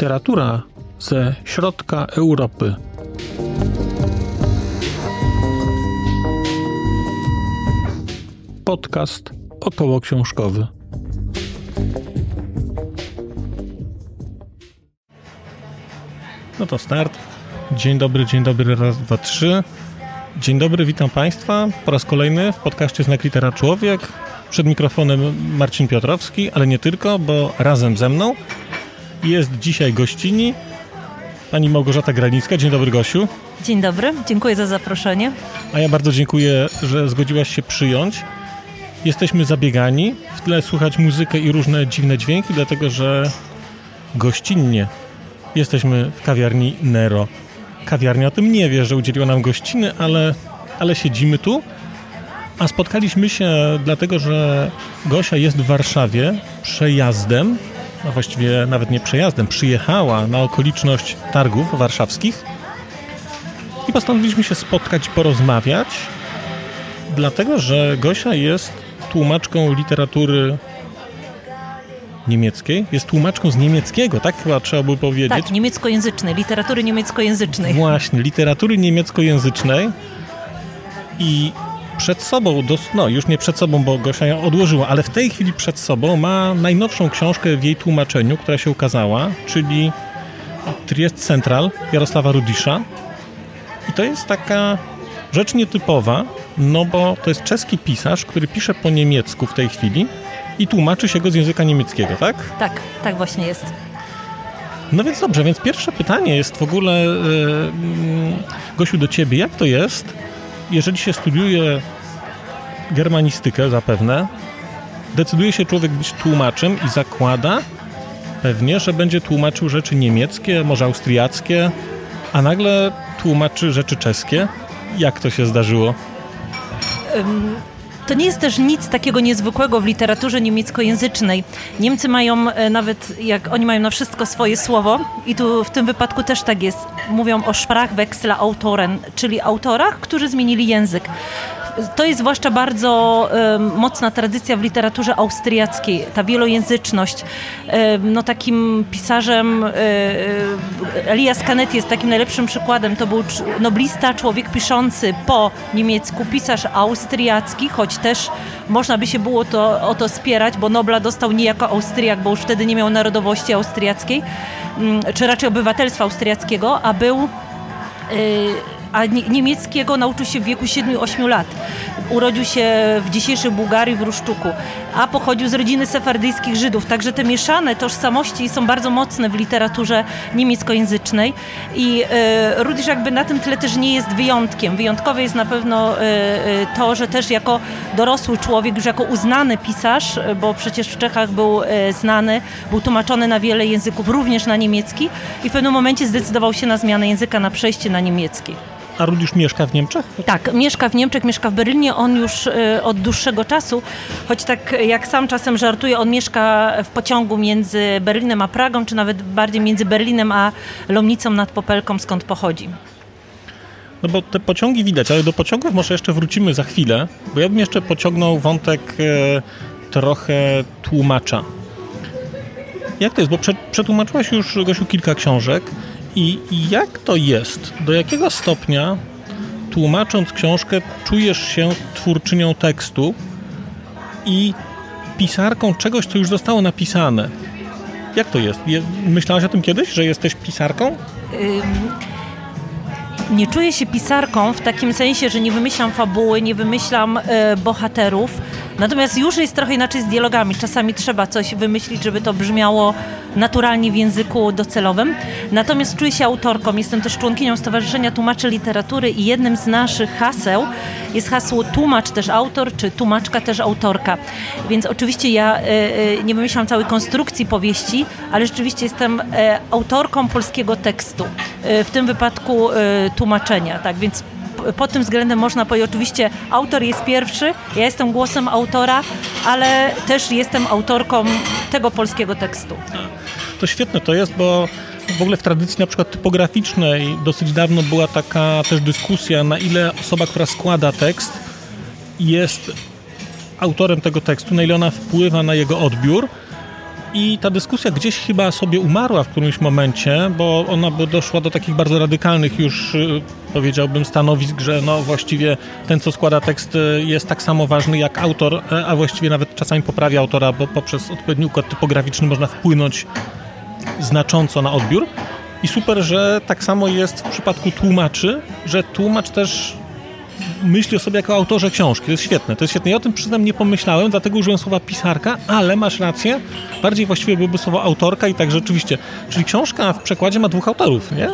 Literatura ze środka Europy. Podcast około książkowy. No to start. Dzień dobry, dzień dobry, raz, dwa, trzy. Dzień dobry, witam Państwa po raz kolejny w podcaście Znak Litera Człowiek. Przed mikrofonem Marcin Piotrowski, ale nie tylko, bo razem ze mną jest dzisiaj gościni pani Małgorzata Granicka. Dzień dobry, Gosiu. Dzień dobry, dziękuję za zaproszenie. A ja bardzo dziękuję, że zgodziłaś się przyjąć. Jesteśmy zabiegani. W tle słychać muzykę i różne dziwne dźwięki, dlatego że gościnnie jesteśmy w kawiarni Nero. Kawiarnia o tym nie wie, że udzieliła nam gościny, ale, ale siedzimy tu. A spotkaliśmy się dlatego, że Gosia jest w Warszawie przejazdem, a właściwie nawet nie przejazdem, przyjechała na okoliczność targów warszawskich i postanowiliśmy się spotkać porozmawiać, dlatego że Gosia jest tłumaczką literatury niemieckiej. Jest tłumaczką z niemieckiego, tak chyba trzeba by powiedzieć. Tak, niemieckojęzycznej, literatury niemieckojęzycznej. Właśnie, literatury niemieckojęzycznej i przed sobą, no już nie przed sobą, bo Gosia ją odłożyła, ale w tej chwili przed sobą ma najnowszą książkę w jej tłumaczeniu, która się ukazała, czyli Triest Central Jarosława Rudisza. I to jest taka rzecz nietypowa, no bo to jest czeski pisarz, który pisze po niemiecku w tej chwili i tłumaczy się go z języka niemieckiego, tak? Tak, tak właśnie jest. No więc dobrze, więc pierwsze pytanie jest w ogóle, mm, Gosiu, do ciebie. Jak to jest, jeżeli się studiuje germanistykę zapewne, decyduje się człowiek być tłumaczem i zakłada pewnie, że będzie tłumaczył rzeczy niemieckie, może austriackie, a nagle tłumaczy rzeczy czeskie? Jak to się zdarzyło? To nie jest też nic takiego niezwykłego w literaturze niemieckojęzycznej. Niemcy mają e, nawet, jak oni mają na wszystko swoje słowo i tu w tym wypadku też tak jest. Mówią o Sprachwechsler Autoren, czyli autorach, którzy zmienili język. To jest zwłaszcza bardzo mocna tradycja w literaturze austriackiej, ta wielojęzyczność. No takim pisarzem e, e, Elias Canetti jest takim najlepszym przykładem. To był noblista, człowiek piszący po niemiecku, pisarz austriacki, choć też można by się było to, o to spierać, bo Nobla dostał nie jako Austriak, bo już wtedy nie miał narodowości austriackiej, mm, czy raczej obywatelstwa austriackiego, a był y, a nie- niemieckiego nauczył się w wieku 7-8 lat. Urodził się w dzisiejszej Bułgarii, w Ruszczuku, a pochodził z rodziny sefardyjskich Żydów. Także te mieszane tożsamości są bardzo mocne w literaturze niemieckojęzycznej i y, Rudysz jakby na tym tle też nie jest wyjątkiem. Wyjątkowe jest na pewno y, to, że też jako dorosły człowiek, już jako uznany pisarz, bo przecież w Czechach był y, znany, był tłumaczony na wiele języków, również na niemiecki i w pewnym momencie zdecydował się na zmianę języka, na przejście na niemiecki. A Rudisz mieszka w Niemczech? Tak, mieszka w Niemczech, mieszka w Berlinie, on już y, od dłuższego czasu, choć tak jak sam czasem żartuje, on mieszka w pociągu między Berlinem a Pragą, czy nawet bardziej między Berlinem a Lomnicą nad Popelką, skąd pochodzi. No bo te pociągi widać, ale do pociągów może jeszcze wrócimy za chwilę, bo ja bym jeszcze pociągnął wątek e, trochę tłumacza. Jak to jest? Bo prze, przetłumaczyłaś już, Gosiu, kilka książek i, jak to jest? Do jakiego stopnia tłumacząc książkę czujesz się twórczynią tekstu i pisarką czegoś, co już zostało napisane? Jak to jest? Je, myślałaś o tym kiedyś, że jesteś pisarką? Nie czuję się pisarką w takim sensie, że nie wymyślam fabuły, nie wymyślam e, bohaterów. Natomiast już jest trochę inaczej z dialogami. Czasami trzeba coś wymyślić, żeby to brzmiało naturalnie w języku docelowym. Natomiast czuję się autorką. Jestem też członkinią Stowarzyszenia Tłumaczy Literatury i jednym z naszych haseł jest hasło tłumacz też autor, czy tłumaczka też autorka. Więc oczywiście ja e, e, nie wymyślam całej konstrukcji powieści, ale rzeczywiście jestem autorką polskiego tekstu. E, w tym wypadku e, tłumaczenia. Tak więc pod tym względem można powiedzieć, oczywiście autor jest pierwszy, ja jestem głosem autora, ale też jestem autorką tego polskiego tekstu. To świetne to jest, bo w ogóle w tradycji na przykład typograficznej dosyć dawno była taka też dyskusja, na ile osoba, która składa tekst jest autorem tego tekstu, na ile ona wpływa na jego odbiór. I ta dyskusja gdzieś chyba sobie umarła w którymś momencie, bo ona by doszła do takich bardzo radykalnych już, y, powiedziałbym, stanowisk, że no właściwie ten, co składa tekst, y, jest tak samo ważny jak autor, e, a właściwie nawet czasami poprawia autora, bo poprzez odpowiedni układ typograficzny można wpłynąć znacząco na odbiór. I super, że tak samo jest w przypadku tłumaczy, że tłumacz też myśli o sobie jako autorze książki. To jest świetne. To jest świetne. Ja o tym przyznam nie pomyślałem, dlatego użyłem słowa pisarka, ale masz rację. Bardziej właściwie byłoby słowo autorka i tak rzeczywiście. Czyli książka w przekładzie ma dwóch autorów, nie?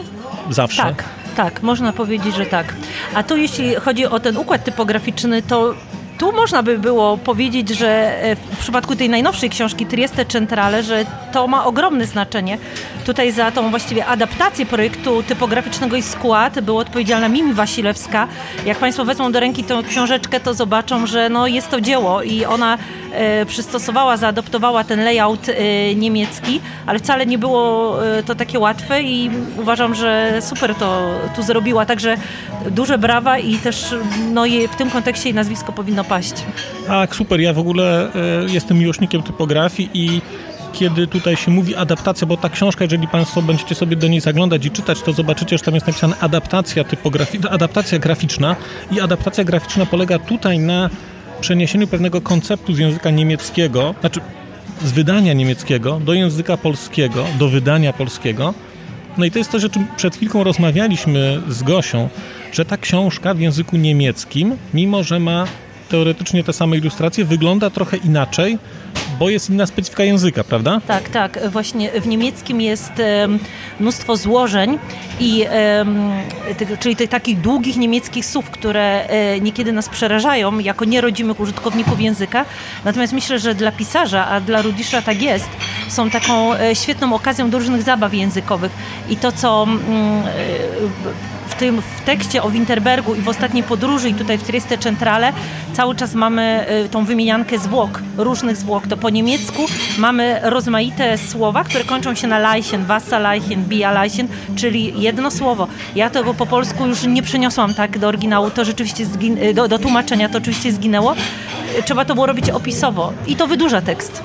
Zawsze. Tak, tak, można powiedzieć, że tak. A tu jeśli chodzi o ten układ typograficzny, to tu można by było powiedzieć, że e, w przypadku tej najnowszej książki Trieste Centrale, że to ma ogromne znaczenie. Tutaj za tą właściwie adaptację projektu typograficznego i skład była odpowiedzialna Mimi Wasilewska. Jak Państwo wezmą do ręki tę książeczkę, to zobaczą, że no jest to dzieło i ona przystosowała, zaadoptowała ten layout e, niemiecki, ale wcale nie było e, to takie łatwe i uważam, że super to tu zrobiła. Także duże brawa i też no, w tym kontekście jej nazwisko powinno paść. Tak, super. Ja w ogóle e, jestem miłośnikiem typografii i kiedy tutaj się mówi adaptacja, bo ta książka, jeżeli Państwo będziecie sobie do niej zaglądać i czytać, to zobaczycie, że tam jest napisane adaptacja typografii, adaptacja graficzna i adaptacja graficzna polega tutaj na przeniesieniu pewnego konceptu z języka niemieckiego, znaczy z wydania niemieckiego do języka polskiego, do wydania polskiego. No i to jest coś, o czym przed chwilką rozmawialiśmy z Gosią, że ta książka w języku niemieckim, mimo że ma teoretycznie te same ilustracje, wygląda trochę inaczej, bo jest inna specyfika języka, prawda? Tak, tak. Właśnie w niemieckim jest mnóstwo złożeń, i, czyli tych takich długich niemieckich słów, które e, niekiedy nas przerażają jako nierodzimych użytkowników języka. Natomiast myślę, że dla pisarza, a dla Rudisza tak jest, są taką e, świetną okazją do różnych zabaw językowych. I to, co mm, e, tym w tekście o Winterbergu i w ostatniej podróży i tutaj w Trieste Centrale cały czas mamy y, tą wymieniankę zwłok, różnych zwłok. To po niemiecku mamy rozmaite słowa, które kończą się na Leichen, Wasserleichen, Bia-Leichen, czyli jedno słowo. Ja tego po polsku już nie przeniosłam tak do oryginału, to rzeczywiście zgin- y, do, do tłumaczenia to oczywiście zginęło. Y, Trzeba to było robić opisowo i to wydłuża tekst.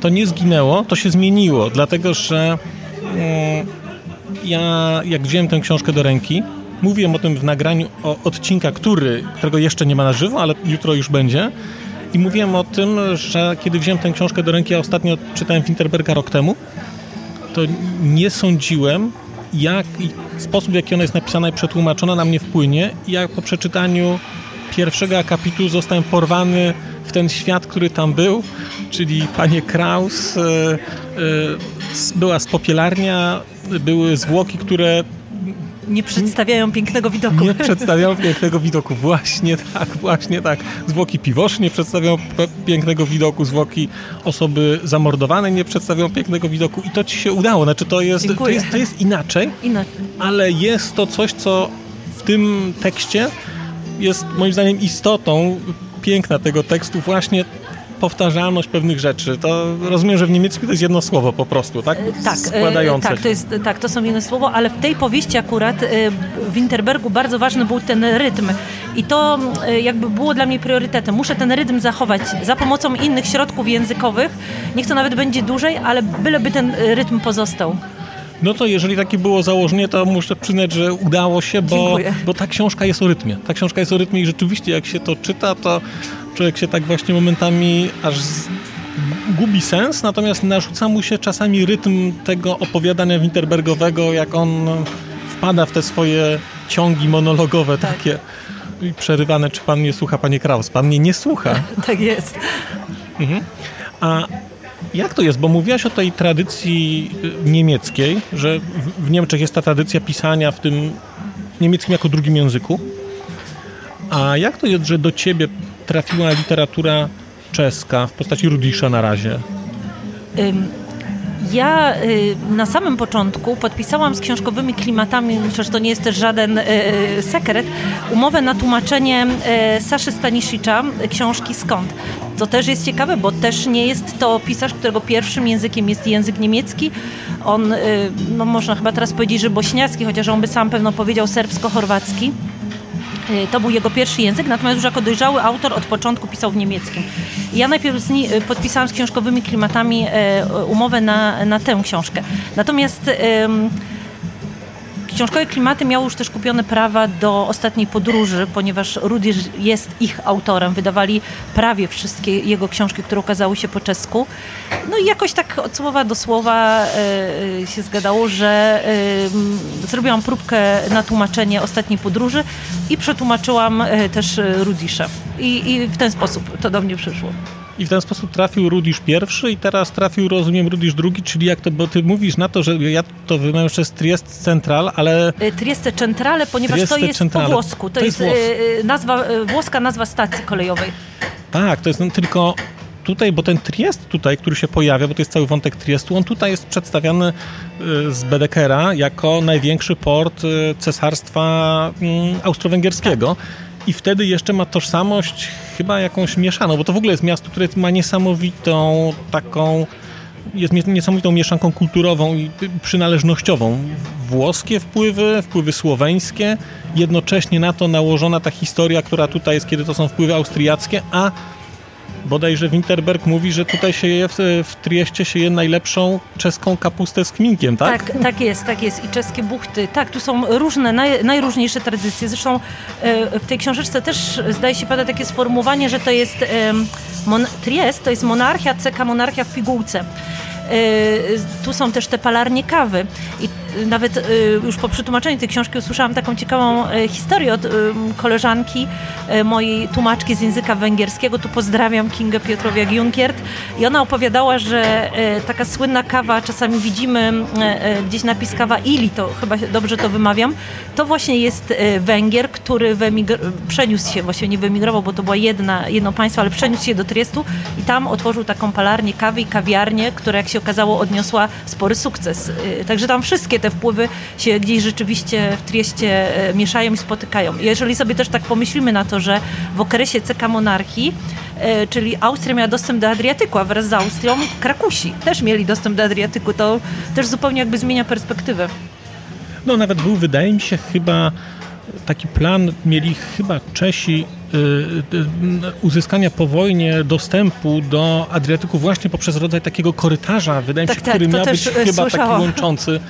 to nie zginęło, to się zmieniło, dlatego że ja jak wziąłem tę książkę do ręki, mówiłem o tym w nagraniu o odcinka, który, którego jeszcze nie ma na żywo, ale jutro już będzie. I mówiłem o tym, że kiedy wziąłem tę książkę do ręki, ja ostatnio czytałem Winterberga rok temu, to nie sądziłem, jak sposób, w jaki ona jest napisana i przetłumaczona na mnie wpłynie. I ja po przeczytaniu pierwszego akapitu zostałem porwany w ten świat, który tam był, czyli panie Kraus, e, e, była spopielarnia, były zwłoki, które Nie przedstawiają pięknego widoku. nie przedstawiają pięknego widoku. Właśnie tak, właśnie tak. Zwłoki piwoszy nie przedstawiają pięknego widoku, zwłoki osoby zamordowanej nie przedstawiają pięknego widoku i to ci się udało. Znaczy to jest, to jest, to jest inaczej, Inaczej. ale jest to coś, co w tym tekście jest moim zdaniem istotą piękna tego tekstu, właśnie powtarzalność pewnych rzeczy. To rozumiem, że w niemieckim to jest jedno słowo po prostu, tak? Tak, e, Składające tak, to jest, tak, to są inne słowo, ale w tej powieści akurat e, w Winterbergu bardzo ważny był ten rytm i to e, jakby było dla mnie priorytetem. Muszę ten rytm zachować za pomocą innych środków językowych. Niech to nawet będzie dłużej, ale byleby ten e, rytm pozostał. No to jeżeli takie było założenie, to muszę przyznać, że udało się, bo, Dziękuję. bo ta książka jest o rytmie. Ta książka jest o rytmie i rzeczywiście jak się to czyta, to człowiek się tak właśnie momentami aż z... gubi sens, natomiast narzuca mu się czasami rytm tego opowiadania Winterbergowego, jak on wpada w te swoje ciągi monologowe Tak. takie i przerywane, czy pan mnie słucha, panie Kraus? Pan mnie nie słucha. Tak jest. A jak to jest? Bo mówiłaś o tej tradycji y, niemieckiej, że w- Niemczech jest ta tradycja pisania w tym niemieckim jako drugim języku. A jak to jest, że do ciebie trafiła literatura czeska w postaci Rudisza na razie? Ja y, na samym początku podpisałam z książkowymi klimatami, że to nie jest też żaden y, y, sekret, umowę na tłumaczenie Saszy Stanisicza y, książki Skąd. Co też jest ciekawe, bo też nie jest to pisarz, którego pierwszym językiem jest język niemiecki. On, no można chyba teraz powiedzieć, że bośniacki, chociaż on by sam pewno powiedział serbsko-chorwacki. Y, To był jego pierwszy język, natomiast już jako dojrzały autor od początku pisał w niemieckim. Ja najpierw z y, podpisałam z książkowymi klimatami e, umowę na, na tę książkę. Natomiast Książkowe Klimaty miały już też kupione prawa do ostatniej podróży, ponieważ Rudysz jest ich autorem. Wydawali prawie wszystkie jego książki, które ukazały się po czesku. No i jakoś tak od słowa do słowa e, e, się zgadało, że e, zrobiłam próbkę na tłumaczenie ostatniej podróży i przetłumaczyłam też e, Rudisza. I, I w ten sposób to do mnie przyszło. I w ten sposób trafił Rudisz pierwszy i teraz trafił, rozumiem, Rudisz drugi, czyli jak to, bo ty mówisz na to, że ja to wymawiam przez Triest Central, ale E, Trieste Centrale, ponieważ Trieste to jest Centrale. po włosku. To, To jest, jest włos- e, e, nazwa, e, włoska nazwa stacji kolejowej. tak, to jest no, tylko tutaj, bo ten Triest tutaj, który się pojawia, bo to jest cały wątek Triestu, on tutaj jest przedstawiany z Bedekera jako największy port cesarstwa mm, austro-węgierskiego. I wtedy jeszcze ma tożsamość chyba jakąś mieszaną, bo to w ogóle jest miasto, które ma niesamowitą taką jest nie- niesamowitą mieszanką kulturową i przynależnościową. Włoskie wpływy, wpływy słoweńskie, jednocześnie na to nałożona ta historia, która tutaj jest, kiedy to są wpływy austriackie, a bodajże Winterberg mówi, że tutaj się je w, w się je najlepszą czeską kapustę z kminkiem, tak? Tak, tak jest, tak jest. I czeskie buchty. Tak, tu są różne, naj, najróżniejsze tradycje. Zresztą e, w tej książeczce też zdaje się pada takie sformułowanie, że to jest mon, Triest, to jest monarchia, ceka monarchia w pigułce. E, Tu są też te palarnie kawy. I e, nawet e, już po przetłumaczeniu tej książki usłyszałam taką ciekawą historię od koleżanki mojej tłumaczki z języka węgierskiego. Tu pozdrawiam Kingę Piotrowiak-Junkiert. I ona opowiadała, że taka słynna kawa, czasami widzimy gdzieś napis kawa Ili, to chyba dobrze to wymawiam, to właśnie jest Węgier, który przeniósł się, właściwie nie wyemigrował, bo to była jedna, jedno państwo, ale przeniósł się do Triestu i tam otworzył taką palarnię kawy i kawiarnię, która jak się okazało odniosła spory sukces. E, Także tam wszystkie te wpływy się gdzieś rzeczywiście w Trieście e, mieszają i spotykają. Jeżeli sobie też tak pomyślimy na to, że w okresie CK monarchii e, czyli Austria miała dostęp do Adriatyku, a wraz z Austrią Krakusi też mieli dostęp do Adriatyku. To też zupełnie jakby zmienia perspektywę. No nawet był, wydaje mi się, chyba taki plan mieli chyba Czesi y, y, uzyskania po wojnie dostępu do Adriatyku właśnie poprzez rodzaj takiego korytarza, wydaje mi Tak, się, tak, który to miał być chyba taki słyszałam. łączący.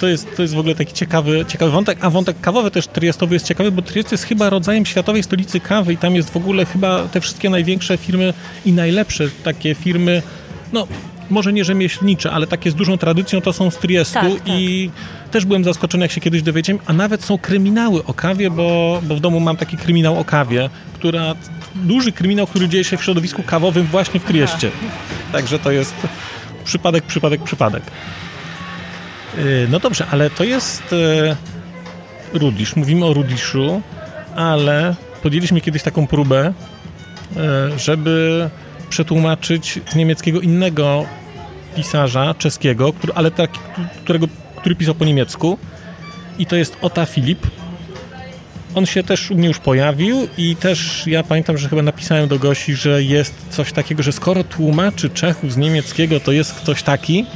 To jest, to jest w ogóle taki ciekawy, ciekawy wątek, a wątek kawowy też Triestowy jest ciekawy, bo Triest jest chyba rodzajem światowej stolicy kawy i tam jest w ogóle chyba te wszystkie największe firmy i najlepsze takie firmy, no może nie rzemieślnicze, ale takie z dużą tradycją to są z Triestu Tak, tak. i też byłem zaskoczony, jak się kiedyś dowiedziałem, a nawet są kryminały o kawie, bo, bo w domu mam taki kryminał o kawie, która, duży kryminał, który dzieje się w środowisku kawowym właśnie w Trieście. Także to jest przypadek, przypadek, przypadek. Yy, No dobrze, ale to jest e, Rudisz. Mówimy o Rudiszu, ale podjęliśmy kiedyś taką próbę, e, żeby przetłumaczyć z niemieckiego innego pisarza czeskiego, który, ale taki, którego, który pisał po niemiecku. I to jest Ota Filip. On się też u mnie już pojawił i też ja pamiętam, że chyba napisałem do Gosi, że jest coś takiego, że skoro tłumaczy Czechów z niemieckiego, to jest ktoś taki.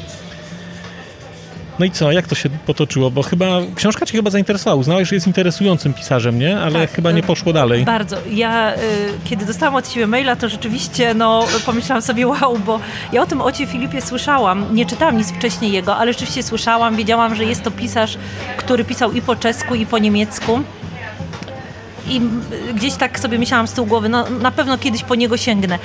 No i co, jak to się potoczyło? Bo chyba książka cię chyba zainteresowała. Uznałeś, że jest interesującym pisarzem, nie? Ale Tak, chyba nie e, poszło dalej. Bardzo. Ja, y, kiedy dostałam od Ciebie maila, to rzeczywiście no, pomyślałam sobie, wow, bo ja o tym Ocie Filipie słyszałam. Nie czytałam nic wcześniej jego, ale rzeczywiście słyszałam. Wiedziałam, że jest to pisarz, który pisał i po czesku, i po niemiecku. I gdzieś tak sobie myślałam z tyłu głowy, no na pewno kiedyś po niego sięgnę.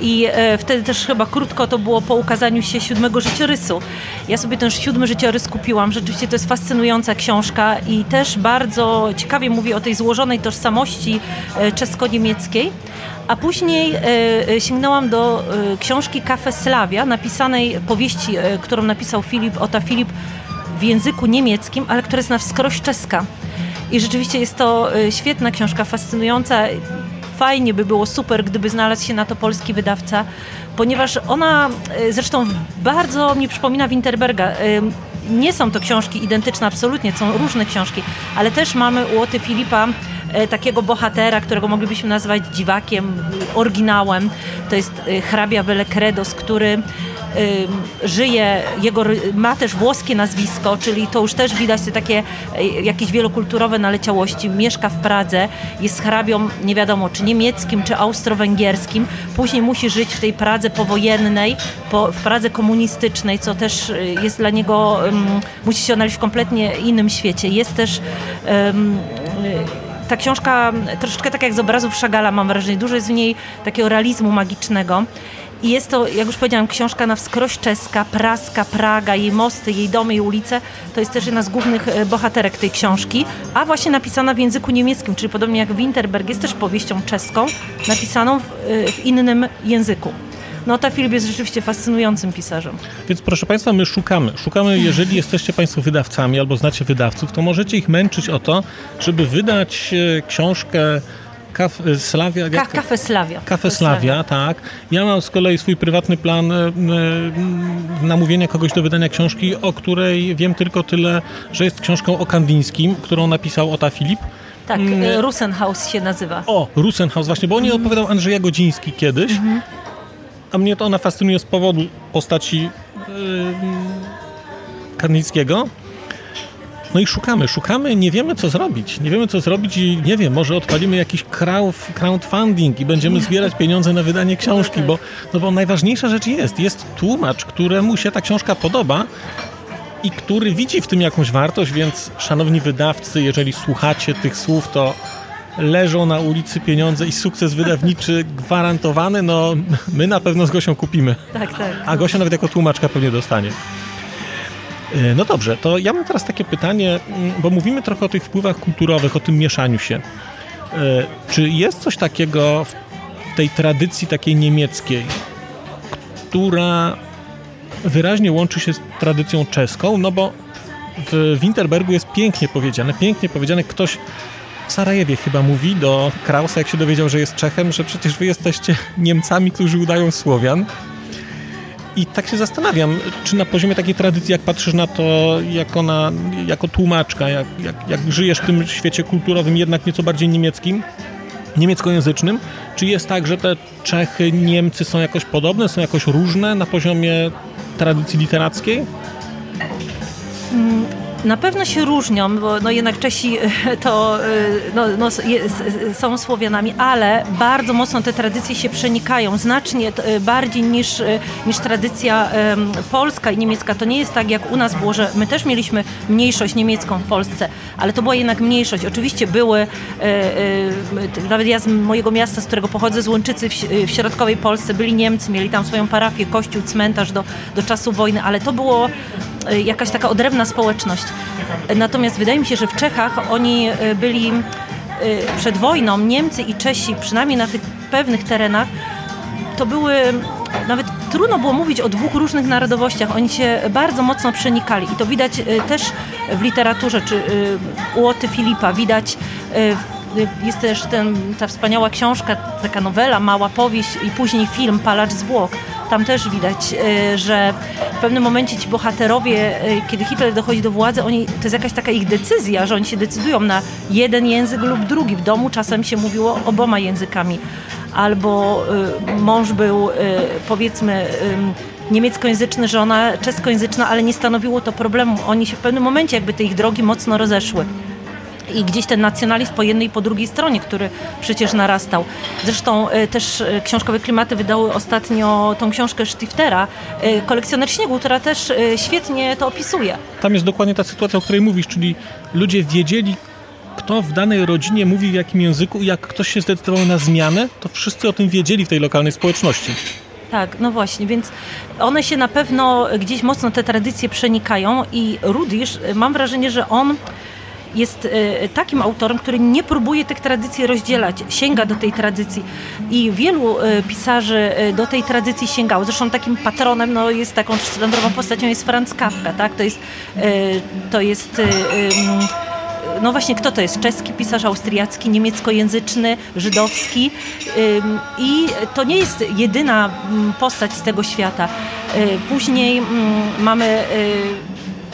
I e, wtedy też chyba krótko to było po ukazaniu się siódmego życiorysu. Ja sobie ten siódmy życiorys kupiłam. Rzeczywiście to jest fascynująca książka i też bardzo ciekawie mówi o tej złożonej tożsamości e, czesko-niemieckiej. A później e, e, sięgnęłam do e, książki Kafe Slavia, napisanej powieści, e, którą napisał Filip, Ota Filip w języku niemieckim, ale która jest na wskroś czeska. I rzeczywiście jest to y, świetna książka, fascynująca. Fajnie by było, super, gdyby znalazł się na to polski wydawca, ponieważ ona y, zresztą bardzo mi przypomina Winterberga. Y, Nie są to książki identyczne, absolutnie, są różne książki, ale też mamy u Oty Filipa takiego bohatera, którego moglibyśmy nazwać dziwakiem, oryginałem. To jest hrabia Velecredos, który żyje, jego, ma też włoskie nazwisko, czyli to już też widać te takie y, jakieś wielokulturowe naleciałości. Mieszka w Pradze, jest hrabią nie wiadomo czy niemieckim, czy austro-węgierskim. Później musi żyć w tej Pradze powojennej, po, w Pradze komunistycznej, co też y, jest dla niego, um, musi się odnaleźć w kompletnie innym świecie. Jest też um, ta książka troszeczkę tak jak z obrazów Szagala mam wrażenie, dużo jest w niej takiego realizmu magicznego. I jest to, jak już powiedziałam, książka na wskroś czeska, praska, Praga, jej mosty, jej domy i ulice. To jest też jedna z głównych e, bohaterek tej książki, a właśnie napisana w języku niemieckim, czyli podobnie jak Winterberg jest też powieścią czeską, napisaną w, e, w innym języku. No ta Filip jest rzeczywiście fascynującym pisarzem. Więc proszę Państwa, my szukamy. Szukamy, jeżeli jesteście Państwo wydawcami albo znacie wydawców, to możecie ich męczyć o to, żeby wydać e, książkę Kaf Slavia, Ka Kafe Slavia. Kafe Slavia, tak. Ja mam z kolei swój prywatny plan e, namówienia kogoś do wydania książki, o której wiem tylko tyle, że jest książką o Kandińskim, którą napisał Ota Filip. Tak, mm. Rusenhaus się nazywa. O, Rusenhaus, właśnie, bo o niej opowiadał Andrzeja Godziński kiedyś. Mhm a mnie to ona fascynuje z powodu postaci yy, Karnickiego. No i szukamy, szukamy, nie wiemy co zrobić. Nie wiemy co zrobić i nie wiem, może odpalimy jakiś crowdfunding i będziemy zbierać pieniądze na wydanie książki, bo, no bo najważniejsza rzecz jest, jest tłumacz, któremu się ta książka podoba i który widzi w tym jakąś wartość, więc szanowni wydawcy, jeżeli słuchacie tych słów, to leżą na ulicy pieniądze i sukces wydawniczy gwarantowany, no my na pewno z Gosią kupimy. Tak, tak. A Gosia nawet jako tłumaczka pewnie dostanie. E, no dobrze, to ja mam teraz takie pytanie, mm, bo mówimy trochę o tych wpływach kulturowych, o tym mieszaniu się. E, czy jest coś takiego w tej tradycji takiej niemieckiej, która wyraźnie łączy się z tradycją czeską, no bo w Winterbergu jest pięknie powiedziane, pięknie powiedziane, ktoś w Sarajewie chyba mówi do Krausa, jak się dowiedział, że jest Czechem, że przecież wy jesteście Niemcami, którzy udają Słowian. I tak się zastanawiam, czy na poziomie takiej tradycji, jak patrzysz na to jako, na, jako tłumaczka, jak, jak, jak żyjesz w tym świecie kulturowym, jednak nieco bardziej niemieckim, niemieckojęzycznym, czy jest tak, że te Czechy, Niemcy są jakoś podobne, są jakoś różne na poziomie tradycji literackiej? Mm, na pewno się różnią, bo no jednak Czesi to no, no, są Słowianami, ale bardzo mocno te tradycje się przenikają, znacznie bardziej niż, niż tradycja polska i niemiecka. To nie jest tak jak u nas było, że my też mieliśmy mniejszość niemiecką w Polsce, ale to była jednak mniejszość. Oczywiście były, e, e, nawet ja z mojego miasta, z którego pochodzę, z Łączycy w środkowej Polsce, byli Niemcy, mieli tam swoją parafię, kościół, cmentarz do, do czasu wojny, ale to było e, jakaś taka odrębna społeczność. Natomiast wydaje mi się, że w Czechach oni e, byli e, przed wojną, Niemcy i Czesi, przynajmniej na tych pewnych terenach, to były nawet trudno było mówić o dwóch różnych narodowościach. Oni się bardzo mocno przenikali i to widać też w literaturze, czy u Oty Filipa, widać jest też ten, ta wspaniała książka, taka nowela, mała powieść i później film Palacz zwłok tam też widać, e, że w pewnym momencie ci bohaterowie, e, kiedy Hitler dochodzi do władzy, oni, to jest jakaś taka ich decyzja, że oni się decydują na jeden język lub drugi. W domu czasem się mówiło oboma językami. Albo e, mąż był powiedzmy niemieckojęzyczny, żona czeskojęzyczna, ale nie stanowiło to problemu. Oni się w pewnym momencie jakby te ich drogi mocno rozeszły i gdzieś ten nacjonalizm po jednej i po drugiej stronie, który przecież narastał. Zresztą e, też e, książkowe klimaty wydały ostatnio tą książkę Stiftera, e, kolekcjoner śniegu, która też świetnie to opisuje. Tam jest dokładnie ta sytuacja, o której mówisz, czyli ludzie wiedzieli, kto w danej rodzinie mówi w jakim języku i jak ktoś się zdecydował na zmianę, to wszyscy o tym wiedzieli w tej lokalnej społeczności. Tak, no właśnie, więc one się na pewno gdzieś mocno te tradycje przenikają i Rudisz, mam wrażenie, że on jest e, takim autorem, który nie próbuje tych tradycji rozdzielać, sięga do tej tradycji i wielu e, pisarzy e, do tej tradycji sięgało. Zresztą takim patronem no, jest taką szylądrową postacią jest Franz Kafka, tak? To jest, to jest no właśnie kto to jest? Czeski pisarz austriacki, niemieckojęzyczny, żydowski i to nie jest jedyna postać z tego świata. Później mamy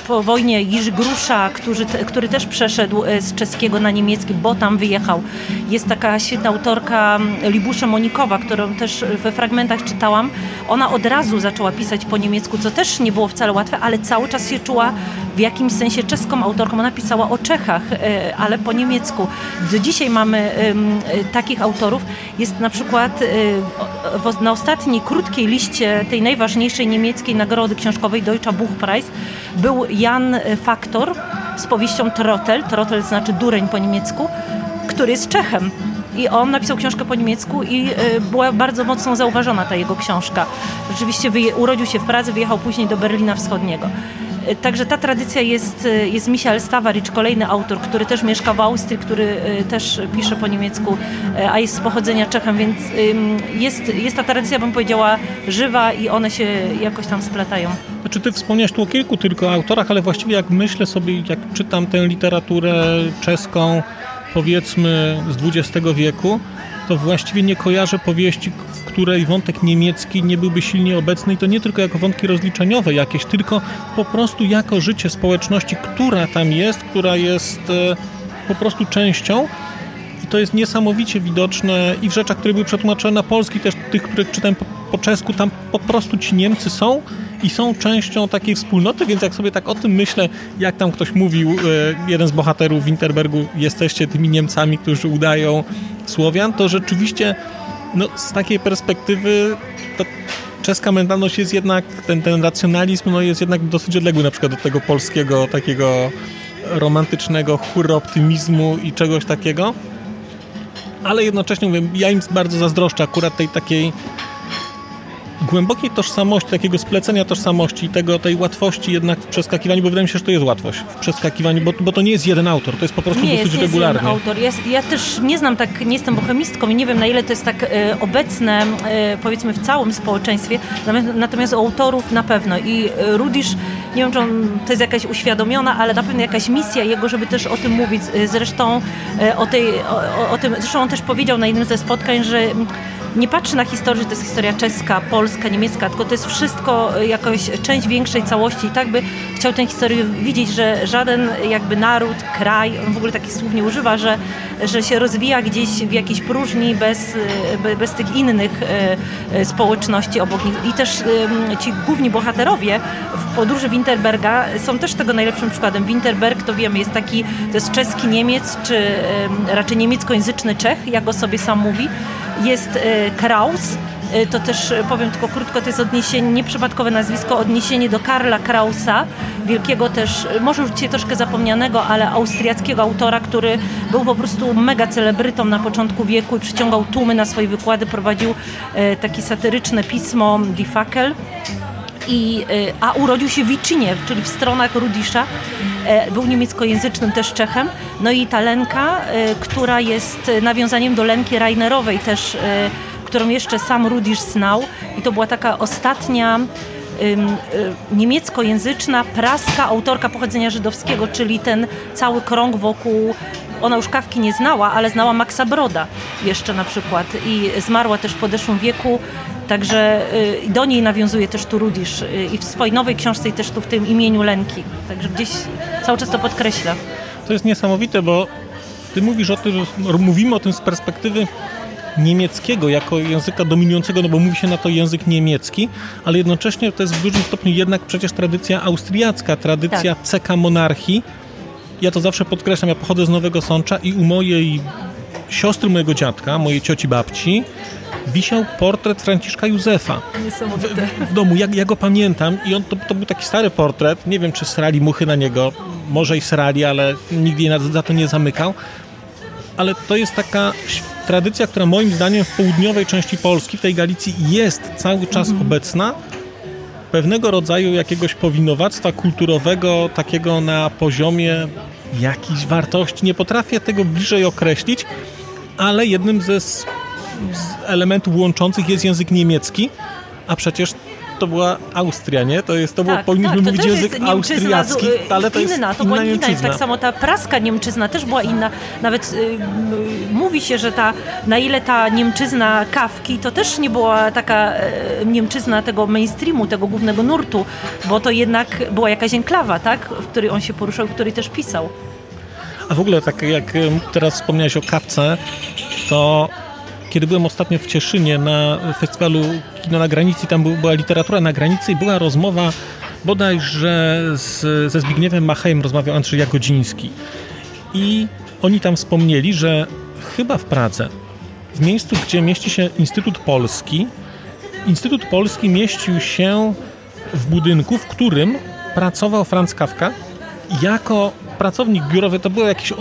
po wojnie Jiży Grusza, który, który też przeszedł e, z czeskiego na niemiecki, bo tam wyjechał. Jest taka świetna autorka Libusze Monikowa, którą też we fragmentach czytałam. Ona od razu zaczęła pisać po niemiecku, co też nie było wcale łatwe, ale cały czas się czuła w jakimś sensie czeską autorką. Ona pisała o Czechach, e, ale po niemiecku. Do dzisiaj mamy e, takich autorów. Jest na przykład na ostatniej krótkiej liście tej najważniejszej niemieckiej nagrody książkowej Deutscher Buchpreis był Jan Faktor z powieścią Trottel, Trottel znaczy dureń po niemiecku, który jest Czechem. I on napisał książkę po niemiecku i y, była bardzo mocno zauważona ta jego książka. Rzeczywiście urodził się w Pradze, wyjechał później do Berlina Wschodniego. Y, także ta tradycja jest, y, jest Michael Stawaricz, kolejny autor, który też mieszka w Austrii, który też pisze po niemiecku, a jest z pochodzenia Czechem, więc jest, jest ta tradycja, bym powiedziała, żywa i one się jakoś tam splatają. Znaczy ty wspomniałeś tu o kilku tylko autorach, ale właściwie jak myślę sobie, jak czytam tę literaturę czeską, powiedzmy z XX wieku, to właściwie nie kojarzę powieści, w której wątek niemiecki nie byłby silnie obecny i to nie tylko jako wątki rozliczeniowe jakieś, tylko po prostu jako życie społeczności, która tam jest, która jest e, po prostu częścią. I to jest niesamowicie widoczne i w rzeczach, które były przetłumaczone na polski, też tych, które czytałem po czesku, tam po prostu ci Niemcy są i są częścią takiej wspólnoty, więc jak sobie tak o tym myślę, jak tam ktoś mówił, e, jeden z bohaterów Winterbergu, jesteście tymi Niemcami, którzy udają Słowian, to rzeczywiście no, z takiej perspektywy to czeska mentalność jest jednak, ten, ten racjonalizm no, jest jednak dosyć odległy na przykład od tego polskiego takiego romantycznego optymizmu i czegoś takiego. Ale jednocześnie mówię, ja im bardzo zazdroszczę akurat tej takiej głębokiej tożsamości, takiego splecenia tożsamości, tego, tej łatwości jednak w przeskakiwaniu, bo wydaje mi się, że to jest łatwość w przeskakiwaniu, bo, bo to nie jest jeden autor, to jest po prostu nie dosyć jest, regularnie. Jest jeden autor. Ja, ja, też nie znam tak, nie jestem bohemistką i nie wiem na ile to jest tak e, obecne e, powiedzmy w całym społeczeństwie, natomiast autorów na pewno i e, Rudisz, nie wiem czy on, to jest jakaś uświadomiona, ale na pewno jakaś misja jego, żeby też o tym mówić. E, zresztą o, tej, o, o tym, zresztą on też powiedział na jednym ze spotkań, że nie patrzy na historię, że to jest historia czeska, polska, niemiecka, tylko to jest wszystko e, jakoś część większej całości i tak by chciał tę historię widzieć, że żaden jakby naród, kraj, on w ogóle takich słów nie używa, że, że się rozwija gdzieś w jakiejś próżni bez, e, bez tych innych e, społeczności obok nich. I też ci główni bohaterowie w podróży Winterberga są też tego najlepszym przykładem. Winterberg, to wiemy, jest taki, to jest czeski Niemiec, czy raczej niemieckojęzyczny Czech, jak o sobie sam mówi jest e, Kraus. E, to też e, powiem tylko krótko, to jest odniesienie, nieprzypadkowe nazwisko, odniesienie do Karla Krausa, wielkiego też, może już dzisiaj troszkę zapomnianego, ale austriackiego autora, który był po prostu mega celebrytą na początku wieku i przyciągał tłumy na swoje wykłady, prowadził takie satyryczne pismo Die Fackel. I, a urodził się w Wicinie, czyli w stronach Rudisza. Był niemieckojęzycznym też Czechem. No i ta Lenka, która jest nawiązaniem do Lenki Reinerowej też, którą jeszcze sam Rudisz znał. I to była taka ostatnia niemieckojęzyczna, praska autorka pochodzenia żydowskiego, czyli ten cały krąg wokół ona już kawki nie znała, ale znała Maxa Broda jeszcze na przykład i zmarła też w podeszłym wieku Także y, do niej nawiązuje też tu Rudisz y, i w swojej nowej książce i też tu w tym imieniu Lenki. Także gdzieś cały czas to podkreśla. To jest niesamowite, bo ty mówisz o tym, mówimy o tym z perspektywy niemieckiego jako języka dominującego, no bo mówi się na to język niemiecki, ale jednocześnie to jest w dużym stopniu jednak przecież tradycja austriacka, tradycja tak. CK monarchii. Ja to zawsze podkreślam, ja pochodzę z Nowego Sącza i u mojej siostry mojego dziadka, mojej cioci babci, wisiał portret Franciszka Józefa. Niesamowite. W, w domu, ja, ja, go pamiętam i on to, to, był taki stary portret, nie wiem czy srali muchy na niego, może i srali, ale nigdy jej za to nie zamykał. Ale to jest taka tradycja, która moim zdaniem w południowej części Polski, w tej Galicji jest cały czas mhm. obecna. Pewnego rodzaju jakiegoś powinowactwa kulturowego, takiego na poziomie jakiejś wartości. Nie potrafię tego bliżej określić, ale jednym ze elementów łączących jest język niemiecki, a przecież to była Austria, nie? To jest, to było, Tak, powinniśmy tak, to mówić język jest austriacki, z- ale to jest inna, to inna była inna. Niemczyzna. Tak samo ta praska Niemczyzna też była inna. Nawet y, mówi się, że ta, na ile ta Niemczyzna kawki, to też nie była taka e, Niemczyzna tego mainstreamu, tego głównego nurtu, bo to jednak była jakaś enklawa, tak? W której on się poruszał, w której też pisał. A w ogóle, tak jak em, teraz wspomniałeś o kawce, to kiedy byłem ostatnio w Cieszynie na festiwalu Kino na granicy, tam był- była literatura na granicy i była rozmowa bodajże z, ze Zbigniewem Machejem rozmawiał Andrzej Jagodziński. I oni tam wspomnieli, że chyba w Pradze, w miejscu, gdzie mieści się Instytut Polski, Instytut Polski mieścił się w budynku, w którym pracował Franz Kafka jako pracownik biurowy, to było jakieś,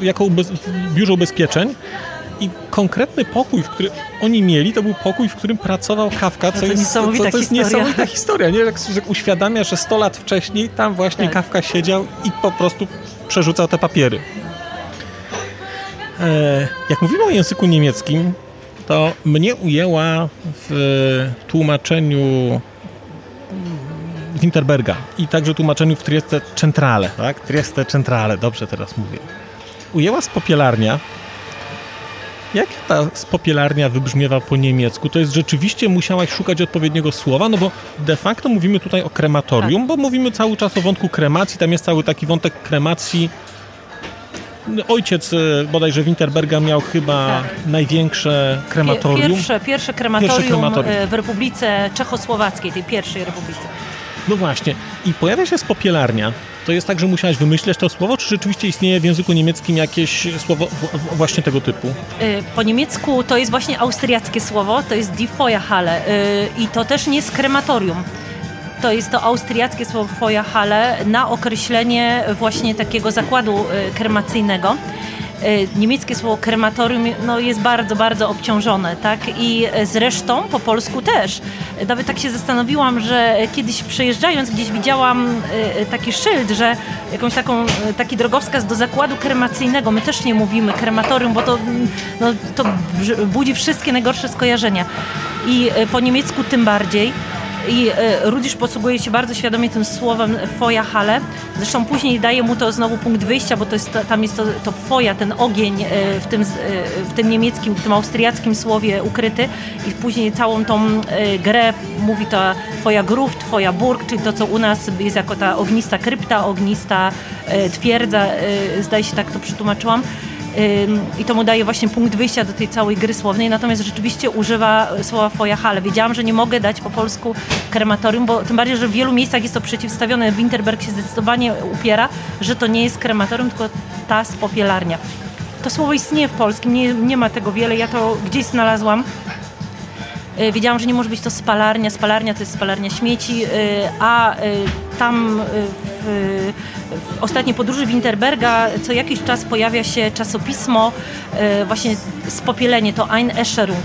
jako ubez, biurze ubezpieczeń i konkretny pokój, w który oni mieli, to był pokój, w którym pracował Kafka, co to jest, to jest historia. niesamowita historia, nie? Jak, że uświadamia, że 100 lat wcześniej tam właśnie Tak. Kafka siedział i po prostu przerzucał te papiery. E, jak mówimy o języku niemieckim, to mnie ujęła w tłumaczeniu Winterberga i także tłumaczeniu w Trieste Centrale, tak? Trieste Centrale, dobrze teraz mówię. Ujęła spopielarnia. Jak ta spopielarnia wybrzmiewa po niemiecku? To jest rzeczywiście musiałaś szukać odpowiedniego słowa, no bo de facto mówimy tutaj o krematorium, bo mówimy cały czas o wątku kremacji, tam jest cały taki wątek kremacji. Ojciec e, bodajże Winterberga miał chyba Tak. największe krematorium. Pierwsze, pierwsze krematorium, Pierwsze krematorium. w Republice Czechosłowackiej, tej pierwszej republice. No właśnie. I pojawia się spopielarnia. To jest tak, że musiałaś wymyśleć to słowo, czy rzeczywiście istnieje w języku niemieckim jakieś słowo właśnie tego typu? Y, Po niemiecku to jest właśnie austriackie słowo, to jest die Feuerhalle y, i to też nie jest krematorium. To jest to austriackie słowo Feuerhalle na określenie właśnie takiego zakładu y, kremacyjnego. Y, Niemieckie słowo krematorium no, jest bardzo, bardzo obciążone, tak? I y, zresztą po polsku też. Y, Nawet tak się zastanowiłam, że kiedyś przejeżdżając gdzieś widziałam taki szyld, że jakąś taką, taki drogowskaz do zakładu kremacyjnego. My też nie mówimy krematorium, bo to, mm, no, to budzi wszystkie najgorsze skojarzenia. I po niemiecku tym bardziej. I e, Rudisz posługuje się bardzo świadomie tym słowem Feuerhalle. Zresztą później daje mu to znowu punkt wyjścia, bo to jest, tam jest to, to Feuer, ten ogień e, w tym, e, w tym niemieckim, w tym austriackim słowie ukryty. I później całą tą grę mówi to Feuergruft, Feuerburg, czyli to, co u nas jest jako ta ognista krypta, ognista twierdza. Zdaje się, tak to przetłumaczyłam. I to mu daje właśnie punkt wyjścia do tej całej gry słownej, natomiast rzeczywiście używa słowa Feuerhalle. Wiedziałam, że nie mogę dać po polsku krematorium, bo tym bardziej, że w wielu miejscach jest to przeciwstawione. Winterberg się zdecydowanie upiera, że to nie jest krematorium, tylko ta spopielarnia. To słowo istnieje w polskim, nie, nie ma tego wiele, ja to gdzieś znalazłam. Y, Wiedziałam, że nie może być to spalarnia. Spalarnia to jest spalarnia śmieci, y, a y, tam w, w ostatniej podróży Winterberga co jakiś czas pojawia się czasopismo, właśnie spopielenie, to Ein Escherung.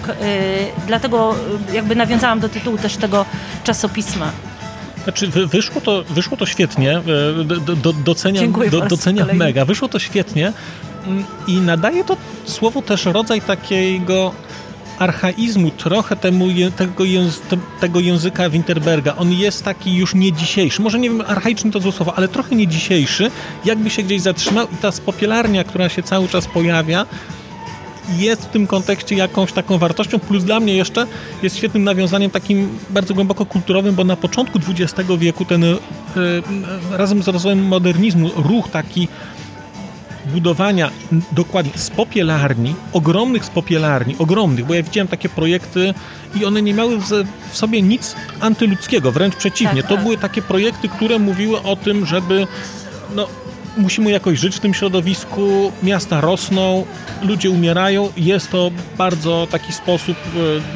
Dlatego jakby nawiązałam do tytułu też tego czasopisma. Znaczy, wy- wyszło to, wyszło to świetnie, e, do, do, doceniam, Dziękuję do, doceniam mega, wyszło to świetnie i nadaje to słowo też rodzaj takiego archaizmu trochę temu, tego, tego języka Winterberga. On jest taki już nie dzisiejszy, może nie wiem, archaiczny to złe słowo, ale trochę nie dzisiejszy, jakby się gdzieś zatrzymał i ta spopielarnia, która się cały czas pojawia, jest w tym kontekście jakąś taką wartością, plus dla mnie jeszcze jest świetnym nawiązaniem takim bardzo głęboko kulturowym, bo na początku XX wieku ten e, e, razem z rozwojem modernizmu ruch taki budowania dokładnie z popielarni, ogromnych z popielarni, ogromnych, bo ja widziałem takie projekty i one nie miały w, w sobie nic antyludzkiego, wręcz przeciwnie. Tak, to tak. były takie projekty, które mówiły o tym, żeby no, musimy jakoś żyć w tym środowisku, miasta rosną, ludzie umierają, jest to bardzo taki sposób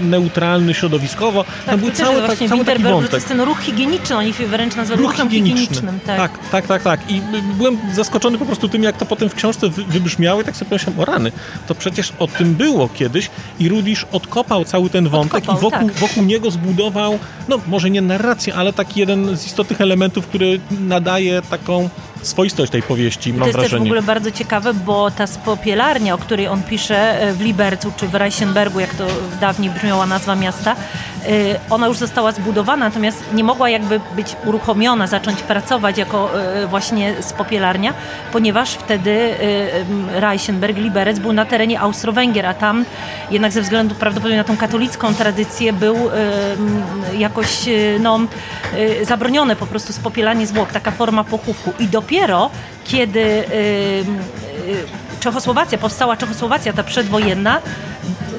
e, neutralny środowiskowo. Tak, Tam był cały, właśnie cały taki że to wątek. jest ten ruch higieniczny, oni wręcz nazywają Ruch ruchem higieniczny. higienicznym. Tak. tak, tak, tak, tak. I byłem zaskoczony po prostu tym, jak to potem w książce wy- wybrzmiało i tak sobie pomyślałem, o rany, to przecież o tym było kiedyś i Rudisz odkopał cały ten wątek Odkopał, i wokół, tak. wokół niego zbudował, no może nie narrację, ale taki jeden z istotnych elementów, który nadaje taką swoistość tej powieści, mam to jest też w wrażenie. ogóle bardzo ciekawe, bo ta spopielarnia, o której on pisze e, w Libercu czy w Reichenbergu, jak to dawniej brzmiała nazwa miasta, Ona już została zbudowana, natomiast nie mogła jakby być uruchomiona, zacząć pracować jako właśnie spopielarnia, ponieważ wtedy Reichenberg, Liberec był na terenie Austro-Węgier, a tam jednak ze względu prawdopodobnie na tą katolicką tradycję był jakoś no, zabronione po prostu spopielanie zwłok, taka forma pochówku. I dopiero kiedy Czechosłowacja, powstała Czechosłowacja, ta przedwojenna,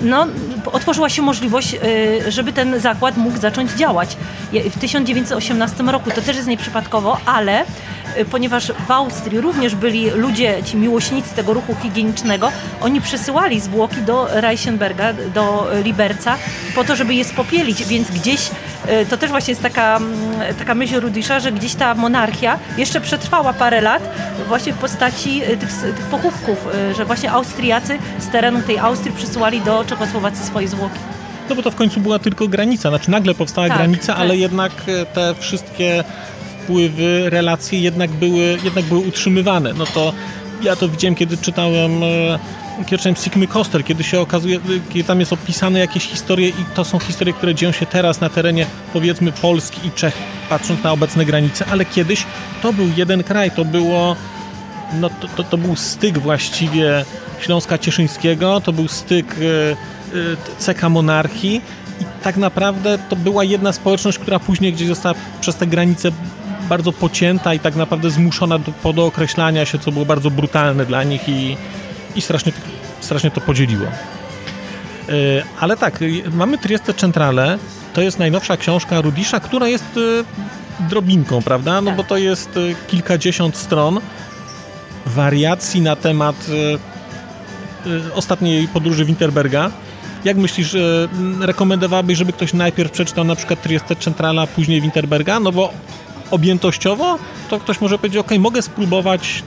no, otworzyła się możliwość, y, żeby ten zakład mógł zacząć działać. W 1918 roku to też jest nieprzypadkowo, ale y, ponieważ w Austrii również byli ludzie, ci miłośnicy tego ruchu higienicznego, oni przesyłali zwłoki do Reichenberga, do Liberca, po to, żeby je spopielić, więc gdzieś y, to też właśnie jest taka, mm, taka myśl Rudisza, że gdzieś ta monarchia jeszcze przetrwała parę lat właśnie w postaci tych, tych pochówków, że właśnie Austriacy z terenu tej Austrii przysyłali do Czechosłowacji swoje zwłoki. No bo to w końcu była tylko granica, znaczy nagle powstała tak, granica, tak. ale jednak e, te wszystkie wpływy, relacje jednak były, jednak były utrzymywane. No to ja to widziałem, kiedy czytałem kiedy Sigmy Koster, kiedy się okazuje, kiedy tam jest opisane jakieś historie i to są historie, które dzieją się teraz na terenie powiedzmy Polski i Czech, patrząc na obecne granice, ale kiedyś to był jeden kraj, to było no to, to, to był styk właściwie Śląska Cieszyńskiego, to był styk e, e, CK Monarchii i tak naprawdę to była jedna społeczność, która później gdzieś została przez te granice bardzo pocięta i tak naprawdę zmuszona do podookreślania się, co było bardzo brutalne dla nich i, i strasznie, strasznie to podzieliło. E, ale tak, mamy Trieste Centrale, to jest najnowsza książka Rudisza, która jest drobinką, prawda? No tak. bo to jest kilkadziesiąt stron wariacji na temat ostatniej podróży Winterberga. Jak myślisz, rekomendowałabyś, żeby ktoś najpierw przeczytał na przykład Trieste Centrala, później Winterberga? No bo objętościowo to ktoś może powiedzieć, ok, mogę spróbować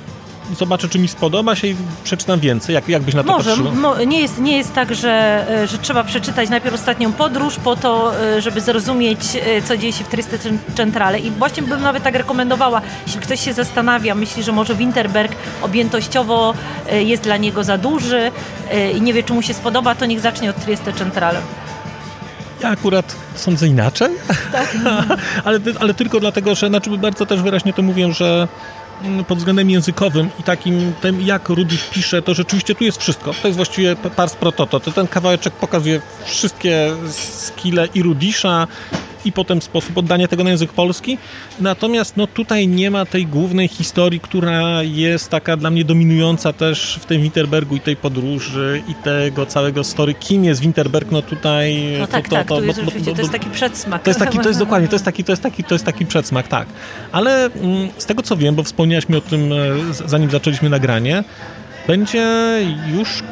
zobaczę, czy mi spodoba się i przeczytam więcej. Jak, jak byś na to Może? Mo, nie, jest, nie jest tak, że, e, że trzeba przeczytać najpierw ostatnią podróż po to, e, żeby zrozumieć, e, co dzieje się w Triste Centrale. I właśnie bym nawet tak rekomendowała, jeśli ktoś się zastanawia, myśli, że może Winterberg objętościowo jest dla niego za duży i nie wie, czy mu się spodoba, to niech zacznie od Trieste Centrale. Ja akurat sądzę inaczej, tak. ale, ale tylko dlatego, że znaczy bardzo też wyraźnie to mówię, że pod względem językowym i takim tym, jak Rudy pisze, to rzeczywiście tu jest wszystko. To jest właściwie pars pro toto. To ten kawałeczek pokazuje wszystkie skille i Rudisza, i potem sposób oddania tego na język polski. Natomiast no, tutaj nie ma tej głównej historii, która jest taka dla mnie dominująca też w tym Winterbergu i tej podróży i tego całego story. Kim jest Winterberg? No tutaj... No tak, to, tak, to, to, jest, bo, bo, bo, to jest taki przedsmak. To jest taki, to jest dokładnie, to jest taki, to jest taki, to jest taki przedsmak, tak. Ale mm, z tego co wiem, bo wspomniałeś mi o tym e, zanim zaczęliśmy nagranie, będzie już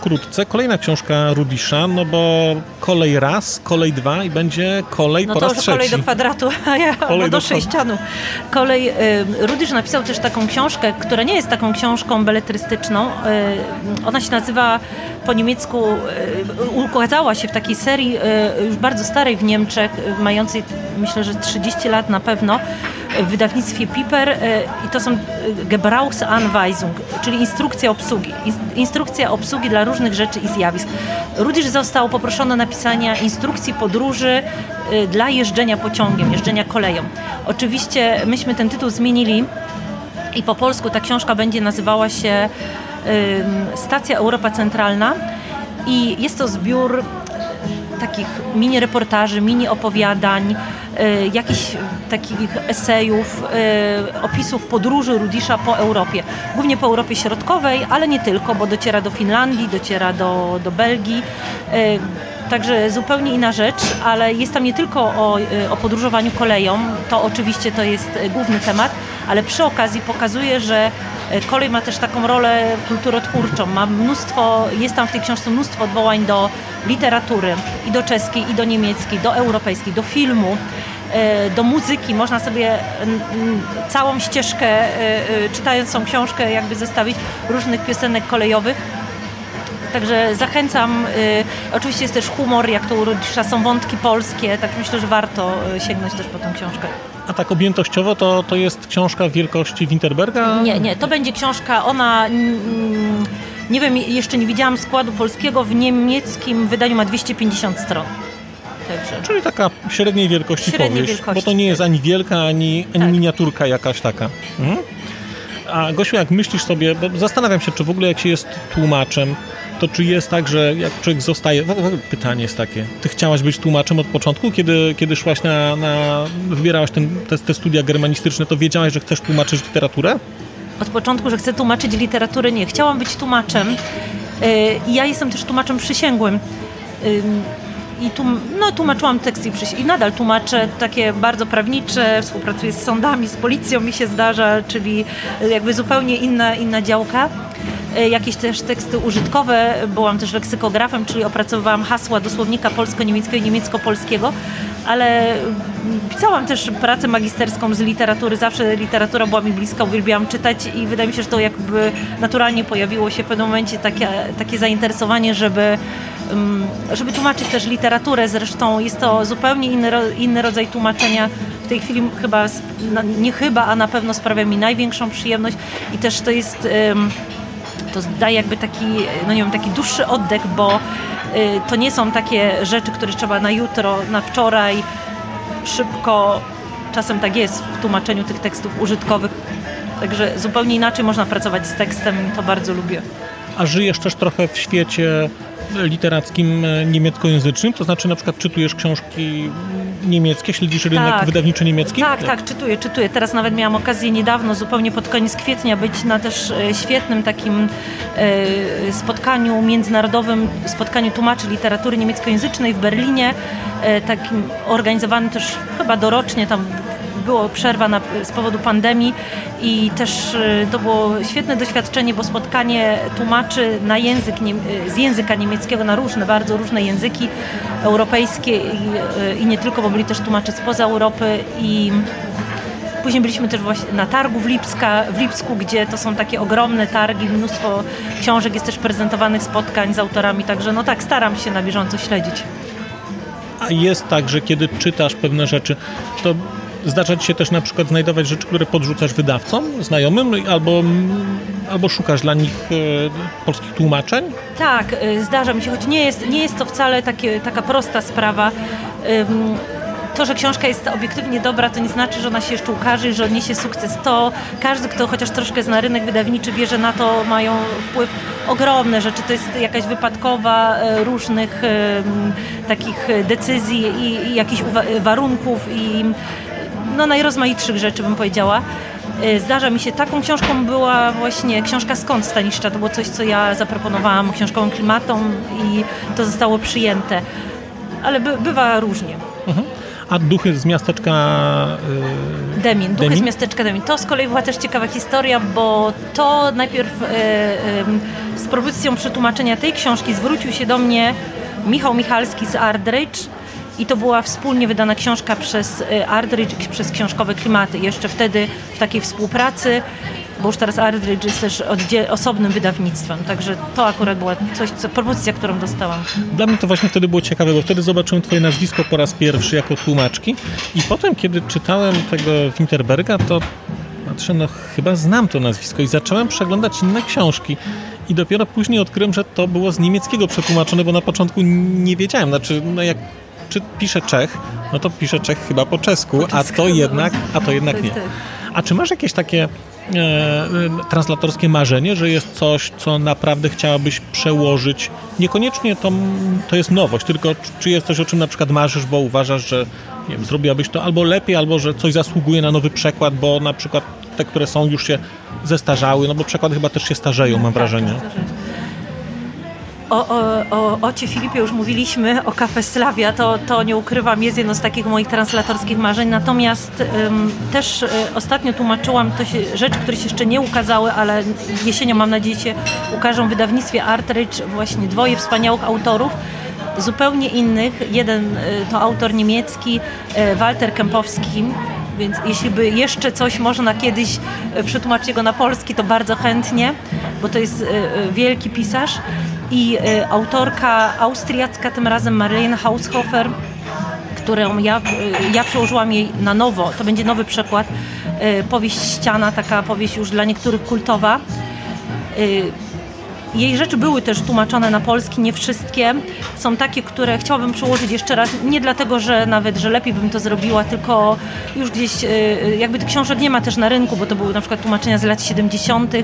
wkrótce kolejna książka Rudisza, no bo kolej raz, kolej dwa i będzie kolej no po raz trzeci. kolej do kwadratu, a ja kolej do, do sześcianu. Kolej, y, Rudisz napisał też taką książkę, która nie jest taką książką beletrystyczną. Y, ona się nazywa po niemiecku, y, ukazała się w takiej serii y, już bardzo starej w Niemczech, mającej myślę, że 30 lat na pewno, w wydawnictwie Piper i to są Gebrauchsanweisung, czyli instrukcja obsługi. Instrukcja obsługi dla różnych rzeczy i zjawisk. Rudisz został poproszony o napisania instrukcji podróży dla jeżdżenia pociągiem, jeżdżenia koleją. Oczywiście myśmy ten tytuł zmienili i po polsku ta książka będzie nazywała się Stacja Europa Centralna i jest to zbiór takich mini reportaży, mini opowiadań, jakichś takich esejów, y, opisów podróży Rudisza po Europie. Głównie po Europie Środkowej, ale nie tylko, bo dociera do Finlandii, dociera do, do Belgii. Y, także zupełnie inna rzecz, ale jest tam nie tylko o, o podróżowaniu koleją, to oczywiście to jest główny temat, ale przy okazji pokazuje, że kolej ma też taką rolę kulturotwórczą. Ma mnóstwo, jest tam w tej książce mnóstwo odwołań do literatury i do czeskiej, i do niemieckiej, do europejskiej, do filmu e, do muzyki. Można sobie całą ścieżkę, e, e, czytając tą książkę, jakby zestawić różnych piosenek kolejowych. Także zachęcam. Oczywiście jest też humor, jak to u Rudisza, są wątki polskie, tak myślę, że warto sięgnąć też po tę książkę. A tak objętościowo to, to jest książka wielkości Winterberga? Nie, nie, to będzie książka, ona... Nie wiem, jeszcze nie widziałam składu polskiego, w niemieckim wydaniu ma 250 stron. Także. Czyli taka średniej wielkości Średniej powieść, wielkości, bo to nie jest ani wielka, ani, ani Tak. miniaturka jakaś taka. Mhm. A Gosiu, jak myślisz sobie, bo zastanawiam się, czy w ogóle jak się jest tłumaczem, to czy jest tak, że jak człowiek zostaje... Pytanie jest takie. Ty chciałaś być tłumaczem od początku? Kiedy, kiedy szłaś na... na wybierałaś ten, te, te studia germanistyczne, to wiedziałaś, że chcesz tłumaczyć literaturę? Od początku, że chcę tłumaczyć literaturę, nie. Chciałam być tłumaczem. I ja jestem też tłumaczem przysięgłym. I tłum, no, tłumaczyłam teksty i, przyś- i nadal tłumaczę takie bardzo prawnicze, współpracuję z sądami, z policją mi się zdarza, czyli jakby zupełnie inna, inna działka. Yy, Jakieś też teksty użytkowe, byłam też leksykografem, czyli opracowywałam hasła do słownika polsko-niemieckiego i niemiecko-polskiego, ale pisałam też pracę magisterską z literatury, zawsze literatura była mi bliska, uwielbiałam czytać i wydaje mi się, że to jakby naturalnie pojawiło się w pewnym momencie takie, takie zainteresowanie, żeby, żeby tłumaczyć też literaturę. Zresztą jest to zupełnie inny, inny rodzaj tłumaczenia. W tej chwili chyba, na- nie chyba, a na pewno sprawia mi największą przyjemność i też to jest... to daje jakby taki, no nie wiem, taki dłuższy oddech, bo y, to nie są takie rzeczy, które trzeba na jutro, na wczoraj, szybko. Czasem tak jest w tłumaczeniu tych tekstów użytkowych. Także zupełnie inaczej można pracować z tekstem to bardzo lubię. A żyjesz też trochę w świecie literackim e, niemieckojęzycznym? To znaczy na przykład czytujesz książki niemieckie, śledzisz rynek Tak. wydawniczy niemiecki? Tak, tak, czytuję, czytuję. Teraz nawet miałam okazję niedawno, zupełnie pod koniec kwietnia, być na też e, świetnym takim e, spotkaniu międzynarodowym, spotkaniu tłumaczy literatury niemieckojęzycznej w Berlinie, takim organizowanym też chyba dorocznie, tam było przerwa na, z powodu pandemii i też e, to było świetne doświadczenie, bo spotkanie tłumaczy na język, e, z języka niemieckiego na różne, bardzo różne języki europejskie i, e, i nie tylko, bo byli też tłumacze spoza Europy i Później byliśmy też na targu w, Lipska, w Lipsku, gdzie to są takie ogromne targi, mnóstwo książek jest też prezentowanych, spotkań z autorami, także no tak, staram się na bieżąco śledzić. A jest tak, że kiedy czytasz pewne rzeczy, to zdarza ci się też na przykład znajdować rzeczy, które podrzucasz wydawcom, znajomym, albo, albo szukasz dla nich e, polskich tłumaczeń? Tak, y, zdarza mi się, choć nie jest, nie jest to wcale takie, taka prosta sprawa. To, że książka jest obiektywnie dobra, to nie znaczy, że ona się jeszcze ukaże i że odniesie sukces. To każdy, kto chociaż troszkę zna rynek wydawniczy, wie, że na to mają wpływ ogromne rzeczy. To jest jakaś wypadkowa e, różnych takich decyzji i, i jakichś warunków i no, najrozmaitszych rzeczy, bym powiedziała. Y, Zdarza mi się, taką książką była właśnie książka Skąd Staniszcza. To było coś, co ja zaproponowałam książkowym klimatom i to zostało przyjęte. Ale by, bywa różnie. A duchy z miasteczka... e, Demin, Duchy Demin? z miasteczka Demin. To z kolei była też ciekawa historia, bo to najpierw e, e, z propozycją przetłumaczenia tej książki zwrócił się do mnie Michał Michalski z Ardridge i to była wspólnie wydana książka przez e, Ardridge i przez Książkowe Klimaty. Jeszcze wtedy w takiej współpracy, bo już teraz Ardridge jest też osobnym wydawnictwem, także to akurat była coś, co, propozycja, którą dostałam. Dla mnie to właśnie wtedy było ciekawe, bo wtedy zobaczyłem twoje nazwisko po raz pierwszy jako tłumaczki i potem, kiedy czytałem tego Winterberga, to patrzę, no chyba znam to nazwisko i zacząłem przeglądać inne książki. I dopiero później odkryłem, że to było z niemieckiego przetłumaczone, bo na początku nie wiedziałem. Znaczy, no jak czy pisze Czech, no to pisze Czech chyba po czesku, a to jednak, a to jednak Tak, nie. tak. A czy masz jakieś takie e, e, translatorskie marzenie, że jest coś, co naprawdę chciałabyś przełożyć? Niekoniecznie to, to jest nowość, tylko czy jest coś, o czym na przykład marzysz, bo uważasz, że nie wiem, zrobiłabyś to albo lepiej, albo że coś zasługuje na nowy przekład, bo na przykład te, które są, już się zestarzały, no bo przekłady chyba też się starzeją, mam wrażenie. O, o, o Ocie Filipie już mówiliśmy, o Cafe Slavia, to, to nie ukrywam, jest jedno z takich moich translatorskich marzeń. Natomiast ym, też y, ostatnio tłumaczyłam to się, rzeczy, które się jeszcze nie ukazały, ale jesienią mam nadzieję się ukażą w wydawnictwie Artridge właśnie dwoje wspaniałych autorów. Zupełnie innych. Jeden y, to autor niemiecki, y, Walter Kempowski, więc jeśli by jeszcze coś można kiedyś e, przetłumaczyć go na polski, to bardzo chętnie, bo to jest wielki pisarz. I e, autorka austriacka, tym razem Marlene Haushofer, którą ja, e, ja przełożyłam jej na nowo, to będzie nowy przekład, e, powieść Ściana, taka powieść już dla niektórych kultowa. Jej rzeczy były też tłumaczone na polski, nie wszystkie. Są takie, które chciałabym przełożyć jeszcze raz, nie dlatego, że nawet, że lepiej bym to zrobiła, tylko już gdzieś, y, jakby tych książek nie ma też na rynku, bo to były na przykład tłumaczenia z lat 70.,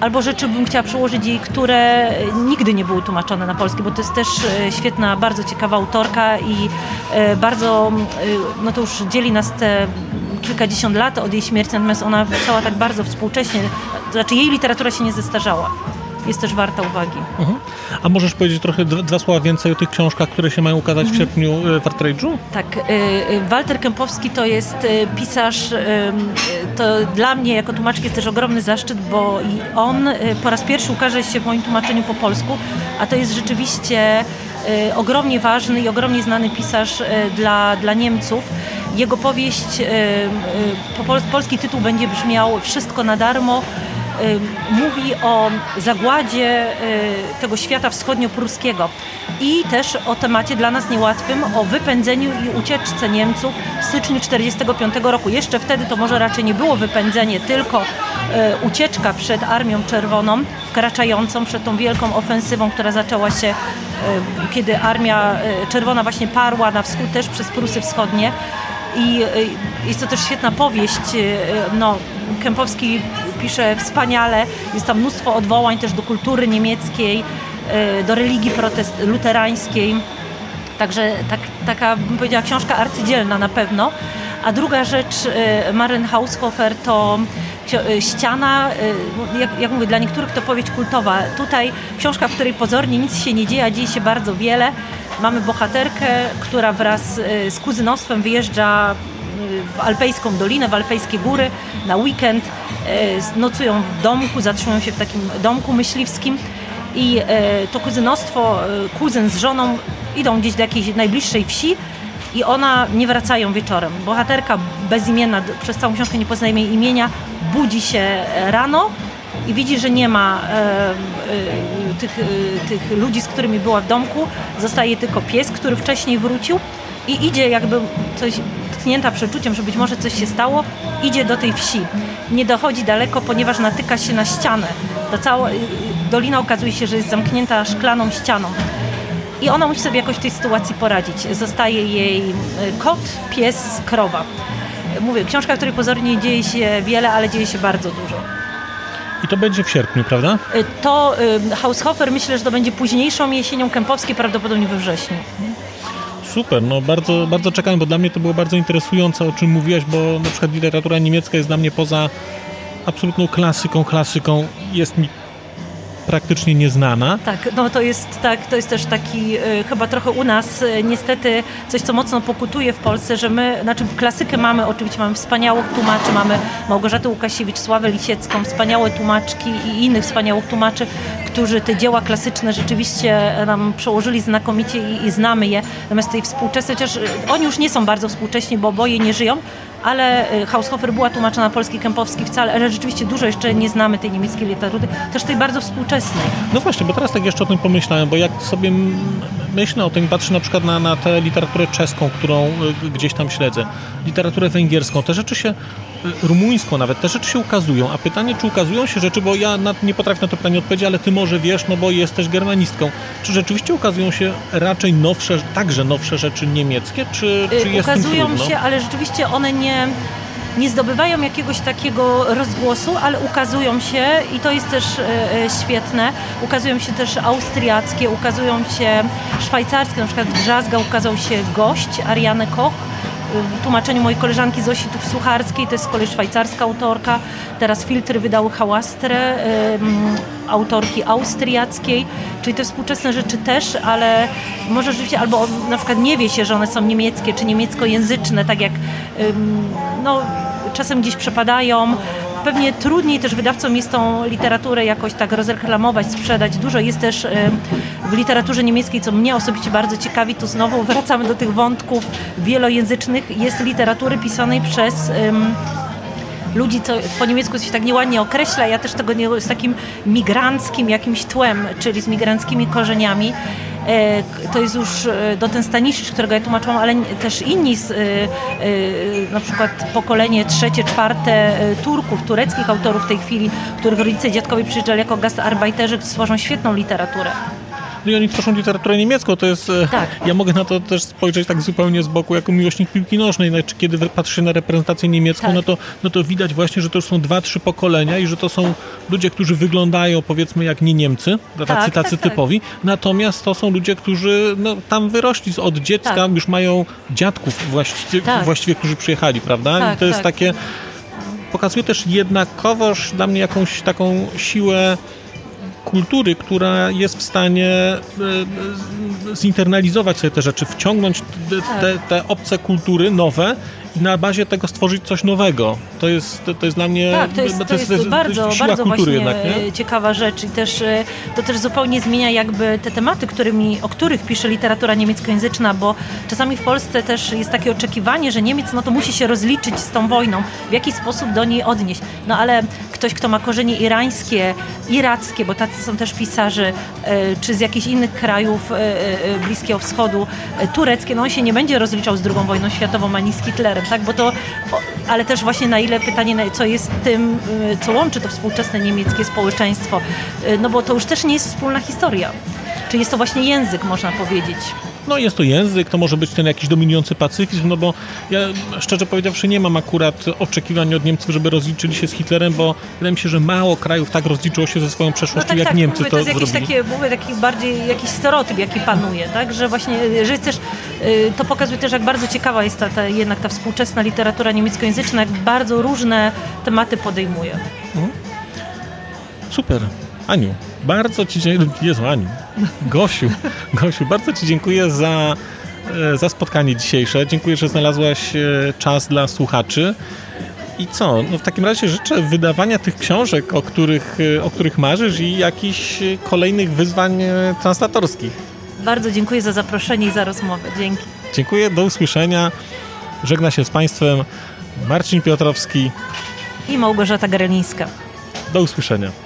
albo rzeczy bym chciała przełożyć jej, które nigdy nie były tłumaczone na polski, bo to jest też e, świetna, bardzo ciekawa autorka i e, bardzo, e, no to już dzieli nas te kilkadziesiąt lat od jej śmierci, natomiast ona pisała tak bardzo współcześnie, to znaczy jej literatura się nie zestarzała. Jest też warta uwagi. Mhm. A możesz powiedzieć trochę dwa słowa więcej o tych książkach, które się mają ukazać w sierpniu e, w Artrage'u? Tak, y, y, Walter Kępowski to jest pisarz, to dla mnie jako tłumaczki jest też ogromny zaszczyt, bo i on po raz pierwszy ukaże się w moim tłumaczeniu po polsku, a to jest rzeczywiście ogromnie ważny i ogromnie znany pisarz dla, dla Niemców. Jego powieść, po pol, polski tytuł będzie brzmiał Wszystko na darmo. Y, mówi o zagładzie y, tego świata wschodnio-pruskiego i też o temacie dla nas niełatwym, o wypędzeniu i ucieczce Niemców w styczniu 1945 roku. Jeszcze wtedy to może raczej nie było wypędzenie, tylko y, ucieczka przed Armią Czerwoną, wkraczającą przed tą wielką ofensywą, która zaczęła się, kiedy Armia Czerwona właśnie parła na wschód też przez Prusy Wschodnie. I jest to też świetna powieść. No, Kępowski pisze wspaniale. Jest tam mnóstwo odwołań też do kultury niemieckiej, y, do religii protest luterańskiej. Także tak, taka, bym powiedziała, książka arcydzielna na pewno. A druga rzecz, y, Maren Haushofer, to y, ściana, jak, jak mówię, dla niektórych to powieść kultowa. Tutaj książka, w której pozornie nic się nie dzieje, a dzieje się bardzo wiele. Mamy bohaterkę, która wraz z kuzynostwem wyjeżdża w alpejską dolinę, w alpejskie góry na weekend. Y, Nocują w domku, zatrzymują się w takim domku myśliwskim i e, to kuzynostwo, e, kuzyn z żoną idą gdzieś do jakiejś najbliższej wsi i ona nie wracają wieczorem. Bohaterka bezimienna, przez całą książkę nie poznaje jej imienia, budzi się e, rano i widzi, że nie ma e, e, tych, e, tych ludzi, z którymi była w domku. Zostaje tylko pies, który wcześniej wrócił i idzie jakby coś tknięta przeczuciem, że być może coś się stało, idzie do tej wsi. Nie dochodzi daleko, ponieważ natyka się na ścianę. To cała, dolina okazuje się, że jest zamknięta szklaną ścianą. I ona musi sobie jakoś w tej sytuacji poradzić. Zostaje jej y, kot, pies, krowa. Mówię, książka, w której pozornie dzieje się wiele, ale dzieje się bardzo dużo. I to będzie w sierpniu, prawda? Y, To y, Haushofer myślę, że to będzie późniejszą jesienią Kępowskiej, prawdopodobnie we wrześniu. Super, no bardzo, bardzo czekam, bo dla mnie to było bardzo interesujące, o czym mówiłaś, bo na przykład literatura niemiecka jest dla mnie poza absolutną klasyką, klasyką, jest mi praktycznie nieznana. Tak, no to jest tak, to jest też taki y, chyba trochę u nas y, niestety coś, co mocno pokutuje w Polsce, że my, znaczy klasykę mamy, oczywiście mamy wspaniałych tłumaczy, mamy Małgorzatę Łukasiewicz, Sławę Lisiecką, wspaniałe tłumaczki i innych wspaniałych tłumaczy, którzy te dzieła klasyczne rzeczywiście nam przełożyli znakomicie i, i znamy je. Natomiast tej współczesnej, chociaż y, oni już nie są bardzo współcześni, bo oboje nie żyją, ale y, Haushofer była tłumaczona na polski, Kępowski wcale, ale rzeczywiście dużo jeszcze nie znamy tej niemieckiej literatury, też tej bardzo współczesnej. No właśnie, bo teraz tak jeszcze o tym pomyślałem, bo jak sobie myślę o tym patrzę na przykład na, na tę literaturę czeską, którą y, gdzieś tam śledzę, literaturę węgierską, te rzeczy się, rumuńską nawet, te rzeczy się ukazują, a pytanie, czy ukazują się rzeczy, bo ja nie potrafię na to pytanie odpowiedzieć, ale ty może wiesz, no bo jesteś germanistką, czy rzeczywiście ukazują się raczej nowsze, także nowsze rzeczy niemieckie, czy, czy Y, jest tym ukazują się, ale rzeczywiście one nie, nie zdobywają jakiegoś takiego rozgłosu, ale ukazują się i to jest też e, e, świetne. Ukazują się też austriackie, ukazują się szwajcarskie, na przykład w Drzazga ukazał się gość Ariane Koch. W tłumaczeniu mojej koleżanki Zosi Tuch-Sucharskiej, to jest z kolei szwajcarska autorka. Teraz filtry wydały Hałastrę, autorki austriackiej, czyli te współczesne rzeczy też, ale może rzeczywiście albo na przykład nie wie się, że one są niemieckie czy niemieckojęzyczne, tak jak no, czasem gdzieś przepadają. Pewnie trudniej też wydawcom jest tą literaturę jakoś tak rozreklamować, sprzedać. Dużo jest też w literaturze niemieckiej, co mnie osobiście bardzo ciekawi, tu znowu wracamy do tych wątków wielojęzycznych, jest literatury pisanej przez ludzi, co po niemiecku się tak nieładnie określa, ja też tego nie z takim migranckim jakimś tłem, czyli z migranckimi korzeniami. E, to jest już e, do ten Staniszyc, którego ja tłumaczyłam, ale też inni, z, na przykład pokolenie trzecie, czwarte Turków, tureckich autorów w tej chwili, których rodzice dziadkowie przyjeżdżali jako gastarbeiterzy, stworzą świetną literaturę. No i oni tworzą literaturę niemiecką, to jest... E, tak. Ja mogę na to też spojrzeć tak zupełnie z boku, jako miłośnik piłki nożnej. Znaczy, kiedy patrzę na reprezentację niemiecką, tak. no, to, no to widać właśnie, że to już są dwa, trzy pokolenia i że to są ludzie, którzy wyglądają powiedzmy jak nie Niemcy, tacy, tak, tacy tak, tak. typowi, natomiast to są ludzie, którzy no, tam wyrośli od dziecka, tak. już mają dziadków właściwie, tak. właściwie którzy przyjechali, prawda? I to jest takie pokazuje też jednakowoż dla mnie jakąś taką siłę kultury, która jest w stanie e, e, zinternalizować sobie te rzeczy, wciągnąć te, te obce kultury nowe i na bazie tego stworzyć coś nowego. To jest, to jest dla mnie tak, to jest, to jest, to jest bardzo, bardzo właśnie jednak, ciekawa rzecz i też e, to też zupełnie zmienia jakby te tematy, którymi, o których pisze literatura niemieckojęzyczna, bo czasami w Polsce też jest takie oczekiwanie, że Niemiec no to musi się rozliczyć z tą wojną, w jaki sposób do niej odnieść. No ale ktoś, kto ma korzenie irańskie, irackie, bo tacy są też pisarze, e, czy z jakichś innych krajów e, Bliskiego Wschodu, tureckie, no on się nie będzie rozliczał z II wojną światową ani z Hitlerem tak? Bo to, ale też właśnie na ile pytanie, co jest tym, co łączy to współczesne niemieckie społeczeństwo, no bo to już też nie jest wspólna historia. Czy jest to właśnie język, można powiedzieć. No jest to język, to może być ten jakiś dominujący pacyfizm, no bo ja szczerze powiedziawszy nie mam akurat oczekiwań od Niemców, żeby rozliczyli się z Hitlerem, bo wydaje mi się, że mało krajów tak rozliczyło się ze swoją przeszłością, no tak, jak tak, Niemcy mówię, to, to jest jakiś Takie, mówię, taki bardziej jakiś stereotyp, jaki panuje, tak? Że właśnie, że też, y, to pokazuje też, jak bardzo ciekawa jest ta, ta jednak ta współczesna literatura niemieckojęzyczna, jak bardzo różne tematy podejmuje. Mhm. Super. Aniu, bardzo Ci dziękuję. Jezu, Aniu. Gosiu, Gosiu, bardzo Ci dziękuję za, e, za spotkanie dzisiejsze. Dziękuję, że znalazłaś e, czas dla słuchaczy. I co? No w takim razie życzę wydawania tych książek, o których, e, o których marzysz i jakichś kolejnych wyzwań translatorskich. Bardzo dziękuję za zaproszenie i za rozmowę. Dzięki. Dziękuję, do usłyszenia. Żegna się z Państwem Marcin Piotrowski i Małgorzata Garelińska. Do usłyszenia.